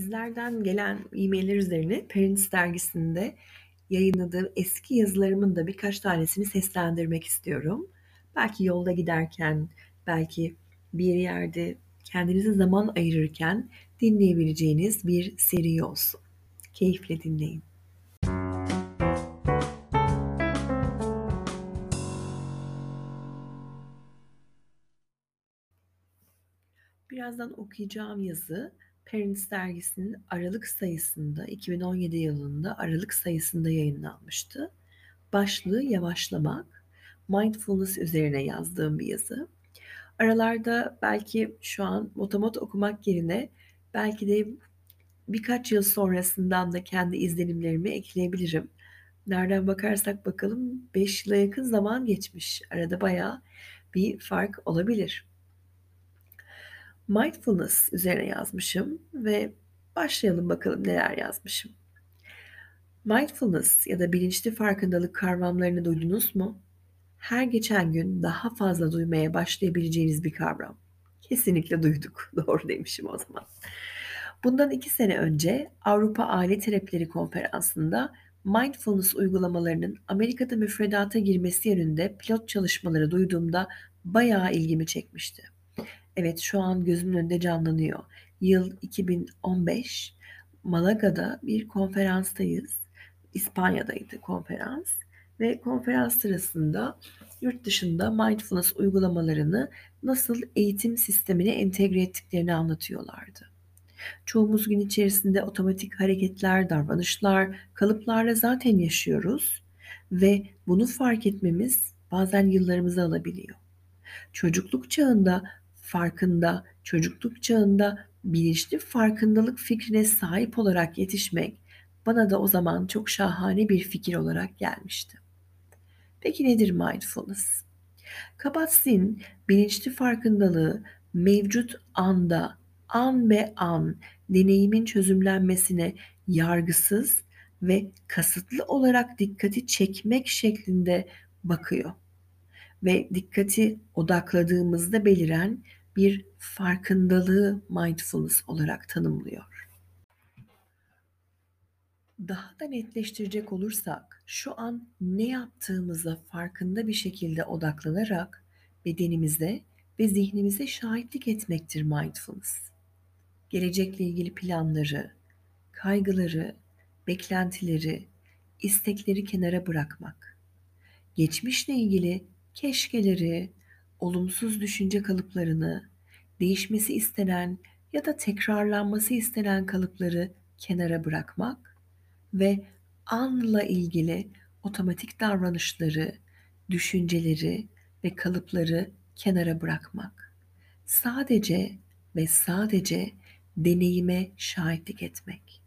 Sizlerden gelen e-mailler üzerine Parents dergisinde yayınladığım eski yazılarımın da birkaç tanesini seslendirmek istiyorum. Belki yolda giderken, belki bir yerde kendinize zaman ayırırken dinleyebileceğiniz bir seri olsun. Keyifle dinleyin. Birazdan okuyacağım yazı Parents dergisinin Aralık sayısında 2017 yılında Aralık sayısında yayınlanmıştı. Başlığı yavaşlamak, mindfulness üzerine yazdığım bir yazı. Aralarda belki şu an motomot okumak yerine belki de birkaç yıl sonrasından da kendi izlenimlerimi ekleyebilirim. Nereden bakarsak bakalım 5 yıla yakın zaman geçmiş. Arada bayağı bir fark olabilir mindfulness üzerine yazmışım ve başlayalım bakalım neler yazmışım. Mindfulness ya da bilinçli farkındalık kavramlarını duydunuz mu? Her geçen gün daha fazla duymaya başlayabileceğiniz bir kavram. Kesinlikle duyduk. Doğru demişim o zaman. Bundan iki sene önce Avrupa Aile Terapileri Konferansı'nda mindfulness uygulamalarının Amerika'da müfredata girmesi yönünde pilot çalışmaları duyduğumda bayağı ilgimi çekmişti. Evet şu an gözümün önünde canlanıyor. Yıl 2015. Malaga'da bir konferanstayız. İspanya'daydı konferans ve konferans sırasında yurt dışında mindfulness uygulamalarını nasıl eğitim sistemine entegre ettiklerini anlatıyorlardı. Çoğumuz gün içerisinde otomatik hareketler, davranışlar, kalıplarla zaten yaşıyoruz ve bunu fark etmemiz bazen yıllarımızı alabiliyor. Çocukluk çağında farkında, çocukluk çağında bilinçli farkındalık fikrine sahip olarak yetişmek bana da o zaman çok şahane bir fikir olarak gelmişti. Peki nedir mindfulness? Kabat-Zinn bilinçli farkındalığı mevcut anda, an be an deneyimin çözümlenmesine yargısız ve kasıtlı olarak dikkati çekmek şeklinde bakıyor ve dikkati odakladığımızda beliren bir farkındalığı mindfulness olarak tanımlıyor. Daha da netleştirecek olursak şu an ne yaptığımıza farkında bir şekilde odaklanarak bedenimize ve zihnimize şahitlik etmektir mindfulness. Gelecekle ilgili planları, kaygıları, beklentileri, istekleri kenara bırakmak. Geçmişle ilgili keşkeleri, olumsuz düşünce kalıplarını, değişmesi istenen ya da tekrarlanması istenen kalıpları kenara bırakmak ve anla ilgili otomatik davranışları, düşünceleri ve kalıpları kenara bırakmak. Sadece ve sadece deneyime şahitlik etmek.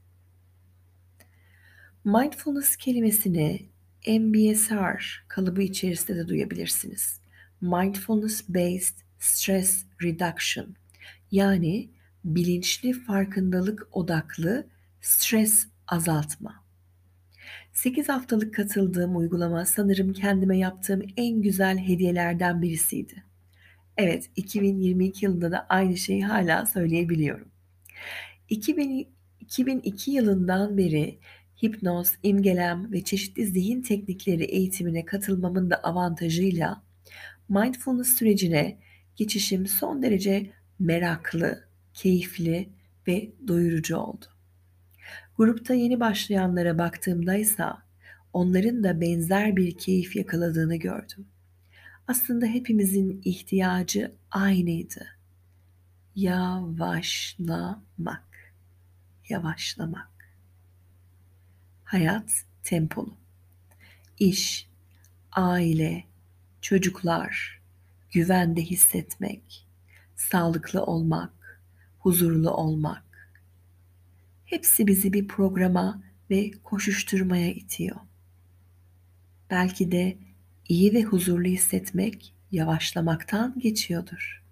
Mindfulness kelimesini MBSR kalıbı içerisinde de duyabilirsiniz. Mindfulness Based Stress Reduction yani bilinçli farkındalık odaklı stres azaltma. 8 haftalık katıldığım uygulama sanırım kendime yaptığım en güzel hediyelerden birisiydi. Evet, 2022 yılında da aynı şeyi hala söyleyebiliyorum. 2000, 2002 yılından beri hipnoz, imgelem ve çeşitli zihin teknikleri eğitimine katılmamın da avantajıyla mindfulness sürecine geçişim son derece meraklı, keyifli ve doyurucu oldu. Grupta yeni başlayanlara baktığımda ise onların da benzer bir keyif yakaladığını gördüm. Aslında hepimizin ihtiyacı aynıydı. Yavaşlamak. Yavaşlamak. Hayat tempolu. İş, aile, çocuklar, güvende hissetmek, sağlıklı olmak, huzurlu olmak. Hepsi bizi bir programa ve koşuşturmaya itiyor. Belki de iyi ve huzurlu hissetmek yavaşlamaktan geçiyordur.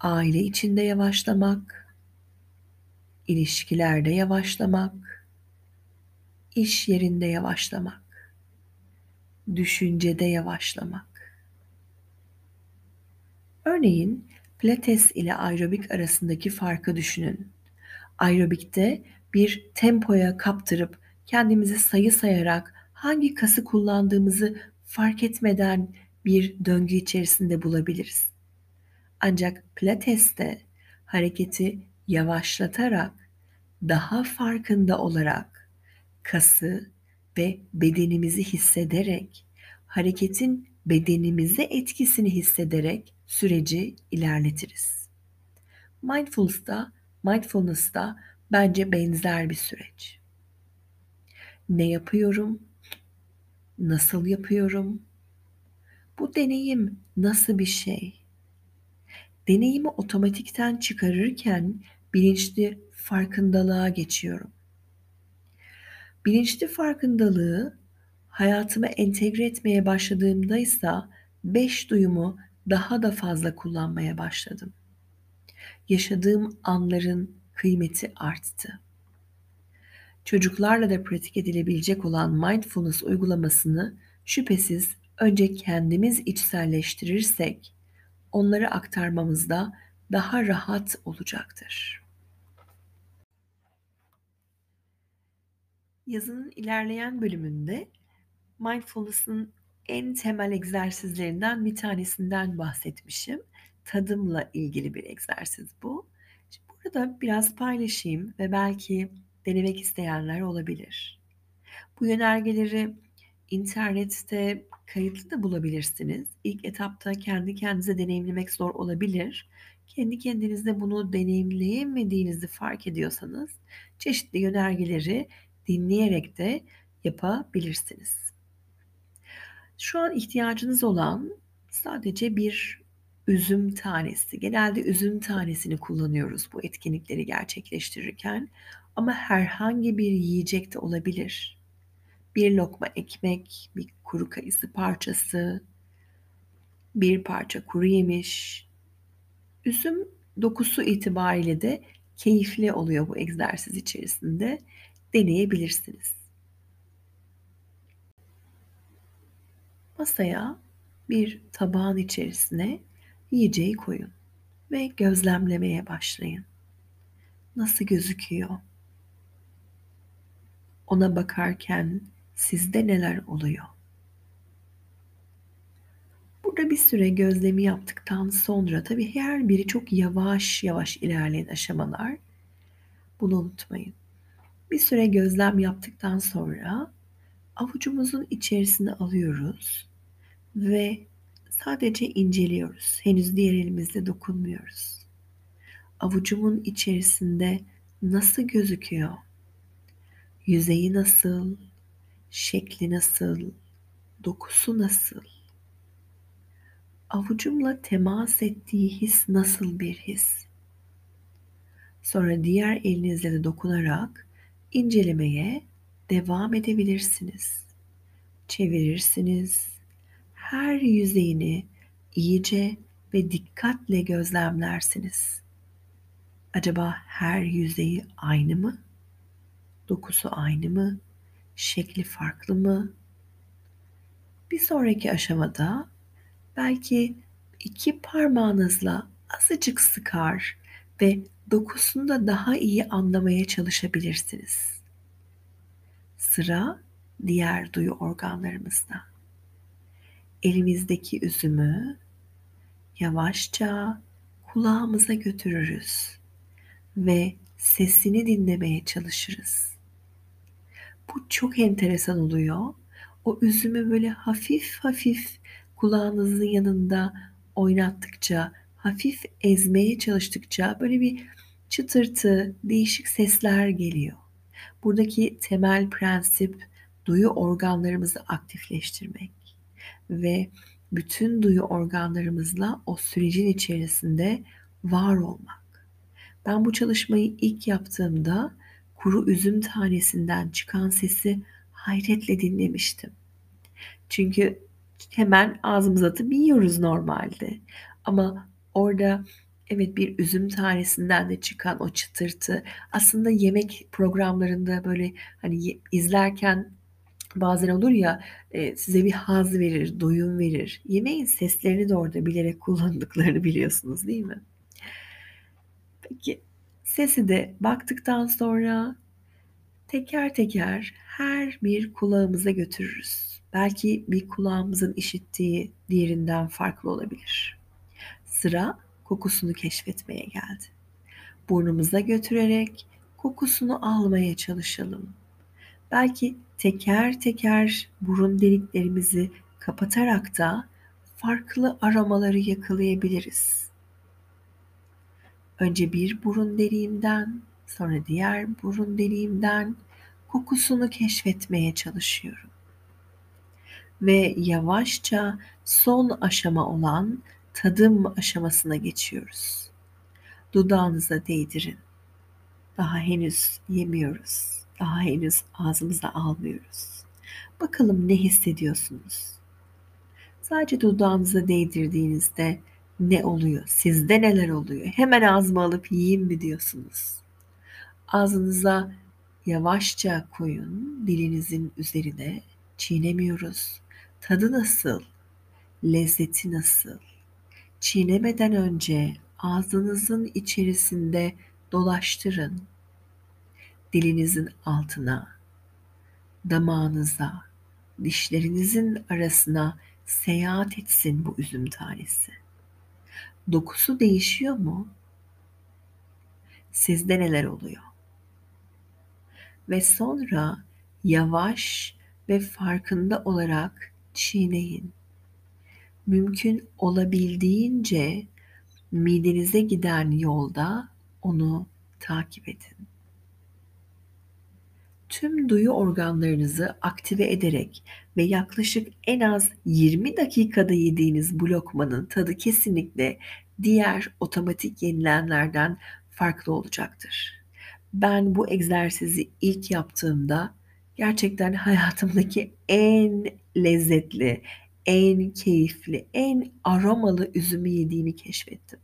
Aile içinde yavaşlamak, ilişkilerde yavaşlamak, iş yerinde yavaşlamak, düşüncede yavaşlamak. Örneğin pilates ile aerobik arasındaki farkı düşünün. Aerobikte bir tempoya kaptırıp kendimizi sayı sayarak hangi kası kullandığımızı fark etmeden bir döngü içerisinde bulabiliriz. Ancak pilateste hareketi yavaşlatarak, daha farkında olarak kası ve bedenimizi hissederek, hareketin bedenimize etkisini hissederek süreci ilerletiriz. Mindfulness'ta, mindfulness'ta bence benzer bir süreç. Ne yapıyorum? Nasıl yapıyorum? Bu deneyim nasıl bir şey? Deneyimi otomatikten çıkarırken bilinçli farkındalığa geçiyorum. Bilinçli farkındalığı hayatıma entegre etmeye başladığımda ise beş duyumu daha da fazla kullanmaya başladım. Yaşadığım anların kıymeti arttı. Çocuklarla da pratik edilebilecek olan mindfulness uygulamasını şüphesiz önce kendimiz içselleştirirsek onları aktarmamızda daha rahat olacaktır. Yazının ilerleyen bölümünde mindfulness'ın en temel egzersizlerinden bir tanesinden bahsetmişim. Tadımla ilgili bir egzersiz bu. Şimdi burada biraz paylaşayım ve belki denemek isteyenler olabilir. Bu yönergeleri internette kayıtlı da bulabilirsiniz. İlk etapta kendi kendinize deneyimlemek zor olabilir. Kendi kendinizde bunu deneyimleyemediğinizi fark ediyorsanız çeşitli yönergeleri dinleyerek de yapabilirsiniz. Şu an ihtiyacınız olan sadece bir üzüm tanesi. Genelde üzüm tanesini kullanıyoruz bu etkinlikleri gerçekleştirirken ama herhangi bir yiyecek de olabilir bir lokma ekmek, bir kuru kayısı parçası, bir parça kuru yemiş. Üzüm dokusu itibariyle de keyifli oluyor bu egzersiz içerisinde. Deneyebilirsiniz. Masaya bir tabağın içerisine yiyeceği koyun ve gözlemlemeye başlayın. Nasıl gözüküyor? Ona bakarken Sizde neler oluyor? Burada bir süre gözlemi yaptıktan sonra tabii her biri çok yavaş yavaş ilerleyen aşamalar. Bunu unutmayın. Bir süre gözlem yaptıktan sonra avucumuzun içerisine alıyoruz ve sadece inceliyoruz. Henüz diğer elimizle dokunmuyoruz. Avucumun içerisinde nasıl gözüküyor? Yüzeyi nasıl? Şekli nasıl? Dokusu nasıl? Avucumla temas ettiği his nasıl bir his? Sonra diğer elinizle de dokunarak incelemeye devam edebilirsiniz. Çevirirsiniz. Her yüzeyini iyice ve dikkatle gözlemlersiniz. Acaba her yüzeyi aynı mı? Dokusu aynı mı? şekli farklı mı? Bir sonraki aşamada belki iki parmağınızla azıcık sıkar ve dokusunu da daha iyi anlamaya çalışabilirsiniz. Sıra diğer duyu organlarımızda. Elimizdeki üzümü yavaşça kulağımıza götürürüz ve sesini dinlemeye çalışırız. Bu çok enteresan oluyor. O üzümü böyle hafif hafif kulağınızın yanında oynattıkça, hafif ezmeye çalıştıkça böyle bir çıtırtı, değişik sesler geliyor. Buradaki temel prensip duyu organlarımızı aktifleştirmek ve bütün duyu organlarımızla o sürecin içerisinde var olmak. Ben bu çalışmayı ilk yaptığımda kuru üzüm tanesinden çıkan sesi hayretle dinlemiştim. Çünkü hemen ağzımıza atıp yiyoruz normalde. Ama orada evet bir üzüm tanesinden de çıkan o çıtırtı aslında yemek programlarında böyle hani izlerken bazen olur ya e, size bir haz verir, doyum verir. Yemeğin seslerini de orada bilerek kullandıklarını biliyorsunuz değil mi? Peki Sesi de baktıktan sonra teker teker her bir kulağımıza götürürüz. Belki bir kulağımızın işittiği diğerinden farklı olabilir. Sıra kokusunu keşfetmeye geldi. Burnumuza götürerek kokusunu almaya çalışalım. Belki teker teker burun deliklerimizi kapatarak da farklı aromaları yakalayabiliriz. Önce bir burun deliğimden, sonra diğer burun deliğimden kokusunu keşfetmeye çalışıyorum. Ve yavaşça son aşama olan tadım aşamasına geçiyoruz. Dudağınıza değdirin. Daha henüz yemiyoruz. Daha henüz ağzımıza almıyoruz. Bakalım ne hissediyorsunuz? Sadece dudağınıza değdirdiğinizde ne oluyor? Sizde neler oluyor? Hemen ağzıma alıp yiyeyim mi diyorsunuz? Ağzınıza yavaşça koyun dilinizin üzerine. Çiğnemiyoruz. Tadı nasıl? Lezzeti nasıl? Çiğnemeden önce ağzınızın içerisinde dolaştırın. Dilinizin altına, damağınıza, dişlerinizin arasına seyahat etsin bu üzüm tanesi. Dokusu değişiyor mu? Sizde neler oluyor? Ve sonra yavaş ve farkında olarak çiğneyin. Mümkün olabildiğince midenize giden yolda onu takip edin tüm duyu organlarınızı aktive ederek ve yaklaşık en az 20 dakikada yediğiniz bu lokmanın tadı kesinlikle diğer otomatik yenilenlerden farklı olacaktır. Ben bu egzersizi ilk yaptığımda gerçekten hayatımdaki en lezzetli, en keyifli, en aromalı üzümü yediğimi keşfettim.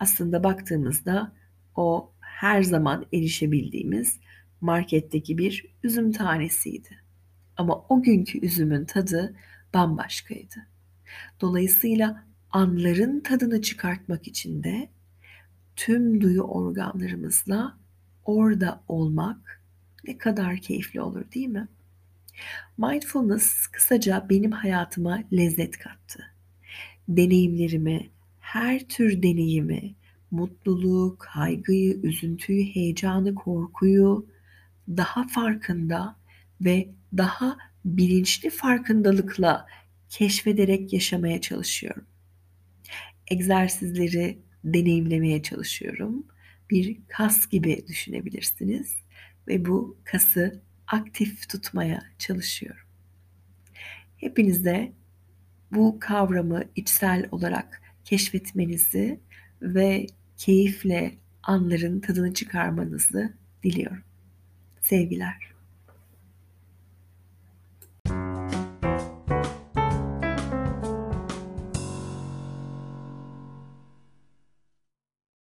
Aslında baktığımızda o her zaman erişebildiğimiz marketteki bir üzüm tanesiydi. Ama o günkü üzümün tadı bambaşkaydı. Dolayısıyla anların tadını çıkartmak için de tüm duyu organlarımızla orada olmak ne kadar keyifli olur değil mi? Mindfulness kısaca benim hayatıma lezzet kattı. Deneyimlerimi, her tür deneyimi, mutluluğu, kaygıyı, üzüntüyü, heyecanı, korkuyu, daha farkında ve daha bilinçli farkındalıkla keşfederek yaşamaya çalışıyorum. Egzersizleri deneyimlemeye çalışıyorum. Bir kas gibi düşünebilirsiniz ve bu kası aktif tutmaya çalışıyorum. Hepinize bu kavramı içsel olarak keşfetmenizi ve keyifle anların tadını çıkarmanızı diliyorum. Sevgiler.